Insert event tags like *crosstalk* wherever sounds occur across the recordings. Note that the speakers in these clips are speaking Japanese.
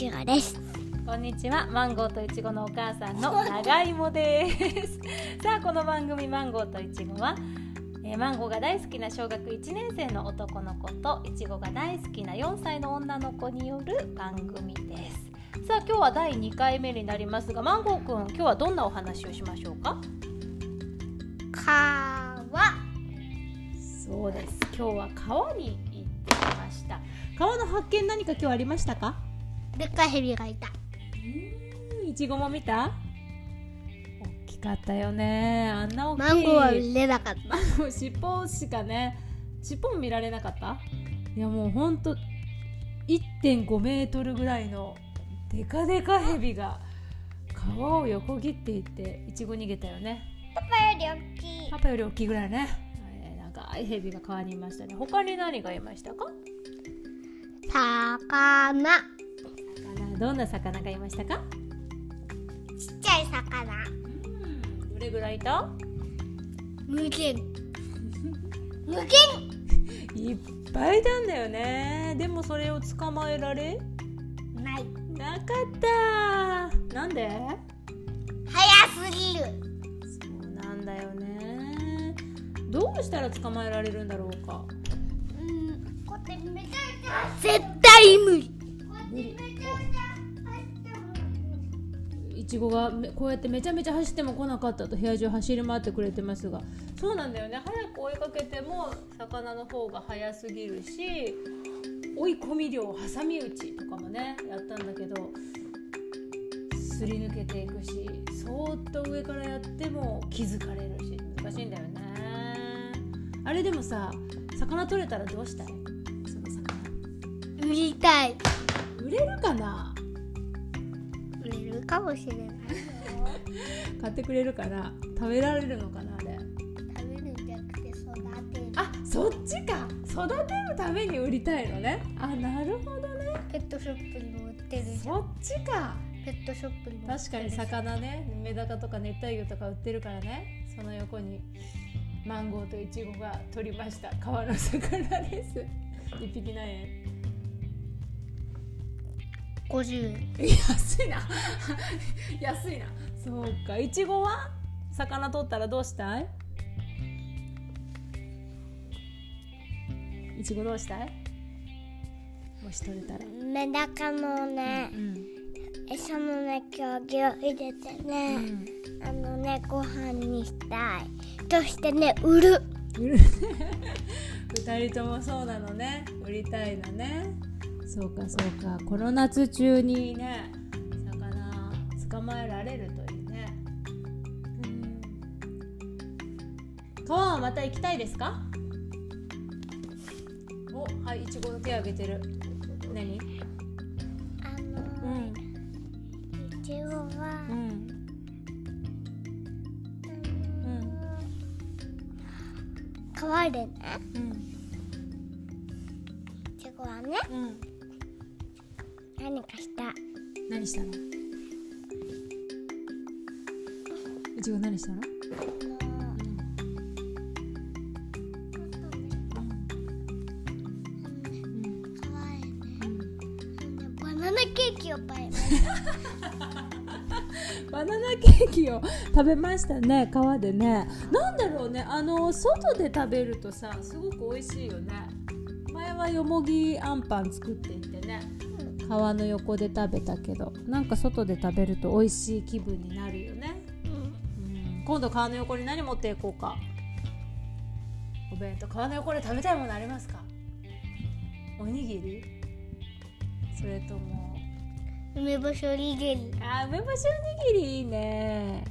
ちごです。こんにちは。マンゴーといちごのお母さんの長芋です。*laughs* さあこの番組マンゴーといちごは、えーマンゴーが大好きな小学1年生の男の子といちごが大好きな4歳の女の子による番組です。さあ今日は第2回目になりますがマンゴーくん今日はどんなお話をしましょうか？川。そうです。今日は川に行ってきました。川の発見何か今日ありましたか？でっかいヘビがいた。うん。いちごも見た？大きかったよね。あんな大きい。マンゴーは見れなかった。もう尻尾しかね。尻尾も見られなかった？いやもうほんと1.5メートルぐらいのデカデカヘビが川を横切っていっていちご逃げたよね。パパより大きい。パパより大きいぐらいね。えー長いヘビが川にいましたね。他に何がいましたか？魚魚どんな魚がいましたか？ちっちゃい魚。うん。どれぐらいいた無限。*laughs* 無限。いっぱいいたんだよね。でもそれを捕まえられ？ない。なかった。なんで？早すぎる。そうなんだよね。どうしたら捕まえられるんだろうか？うん。こうやってめちゃめちゃ。絶対無理ちごがめこうやってめちゃめちゃ走っても来なかったと部屋中走り回ってくれてますが。そうなんだよね。早く追いかけても魚の方が早すぎるし追い込み漁挟み撃ちとかもねやったんだけどすり抜けていくしそーっと上からやっても気づかれるし難しいんだよね。あれでもさ魚取れたらどうしたい？その魚。売りたい。売れるかな？かもしれない。よ買ってくれるかな？食べられるのかなあれ？食べるんじゃなくて育てる。あそっちか。育てるために売りたいのね。あなるほどね。ペットショップにも売ってるじゃん。そっちか。ペットショップにも売って確かに魚ね。メダカとか熱帯魚とか売ってるからね。その横にマンゴーとイチゴが取りました。川の魚です。一匹何円？50円。安いな。*laughs* 安いな。そうか。いちごは？魚取ったらどうしたい？いちごどうしたい？もし取れたら。メダカのねうん餌のね競技を入れてね、あのねご飯にしたい。そしてね売る売る。*laughs* 二人ともそうなのね。売りたいのねそうかそうか。この夏中にね魚捕まえられるといいね。うん。川はまた行きたいですか？おはいいちごの手挙げてる。何？あうの、ん。いちごは、うん。うん。川でねうん。いちごはねうん何かした。何したの？いちご何したの？ケーキを食べましたバナナケーキを食べましたね川でねなん。だろうねあの外で食べるとさすごく美味しいよね前はよもぎあん。パン作っていてね川の横で食べたけどなんか外で食べると美味しい気分になるよね、うん、今度川の横に何持っていこうか。お弁当。川の横で食べたいものありますか？おにぎり？それとも。梅干しおにぎり。あ梅干しおにぎりいいね。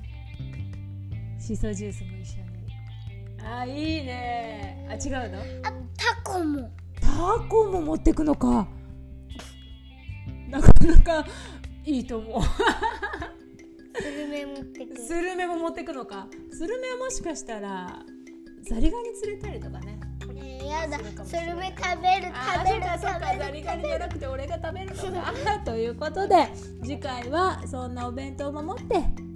しそジュースも一緒に。あいいね。あ違うの？あタコも。タコも持ってくのかなかなかいいと思う。スルメ持ってく。るスルメも持ってくのか。スルメはもしかしたらザリガニ連れたりとかね。えーやだ。スルメ食べるあ食べるーそうかそうか食べるザリガニじゃなくて俺が食べるのか。*laughs* ということで次回はそんなお弁当を守って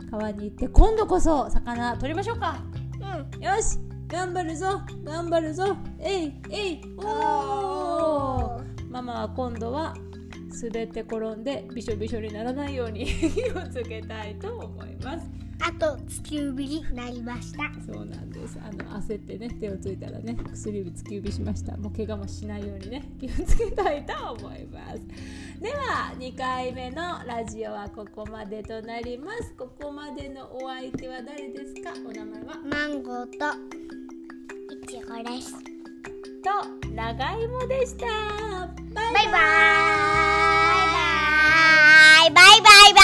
川に行って今度こそ魚取りましょうか。うん。よし頑張るぞ。頑張るぞ。えいえいおー。ママは今度は滑って転んでびしょびしょにならないように *laughs* 気をつけたいと思います。あと突き指になりました。そうなんです。あの焦ってね手をついたらね薬指突き指しました。もう怪我もしないようにね気をつけたいと思います。では2回目のラジオはここまでとなります。ここまでのお相手は誰ですか？お名前は？マンゴーといちごです。と長芋でした。バイバイ。バイバ bye bye bye.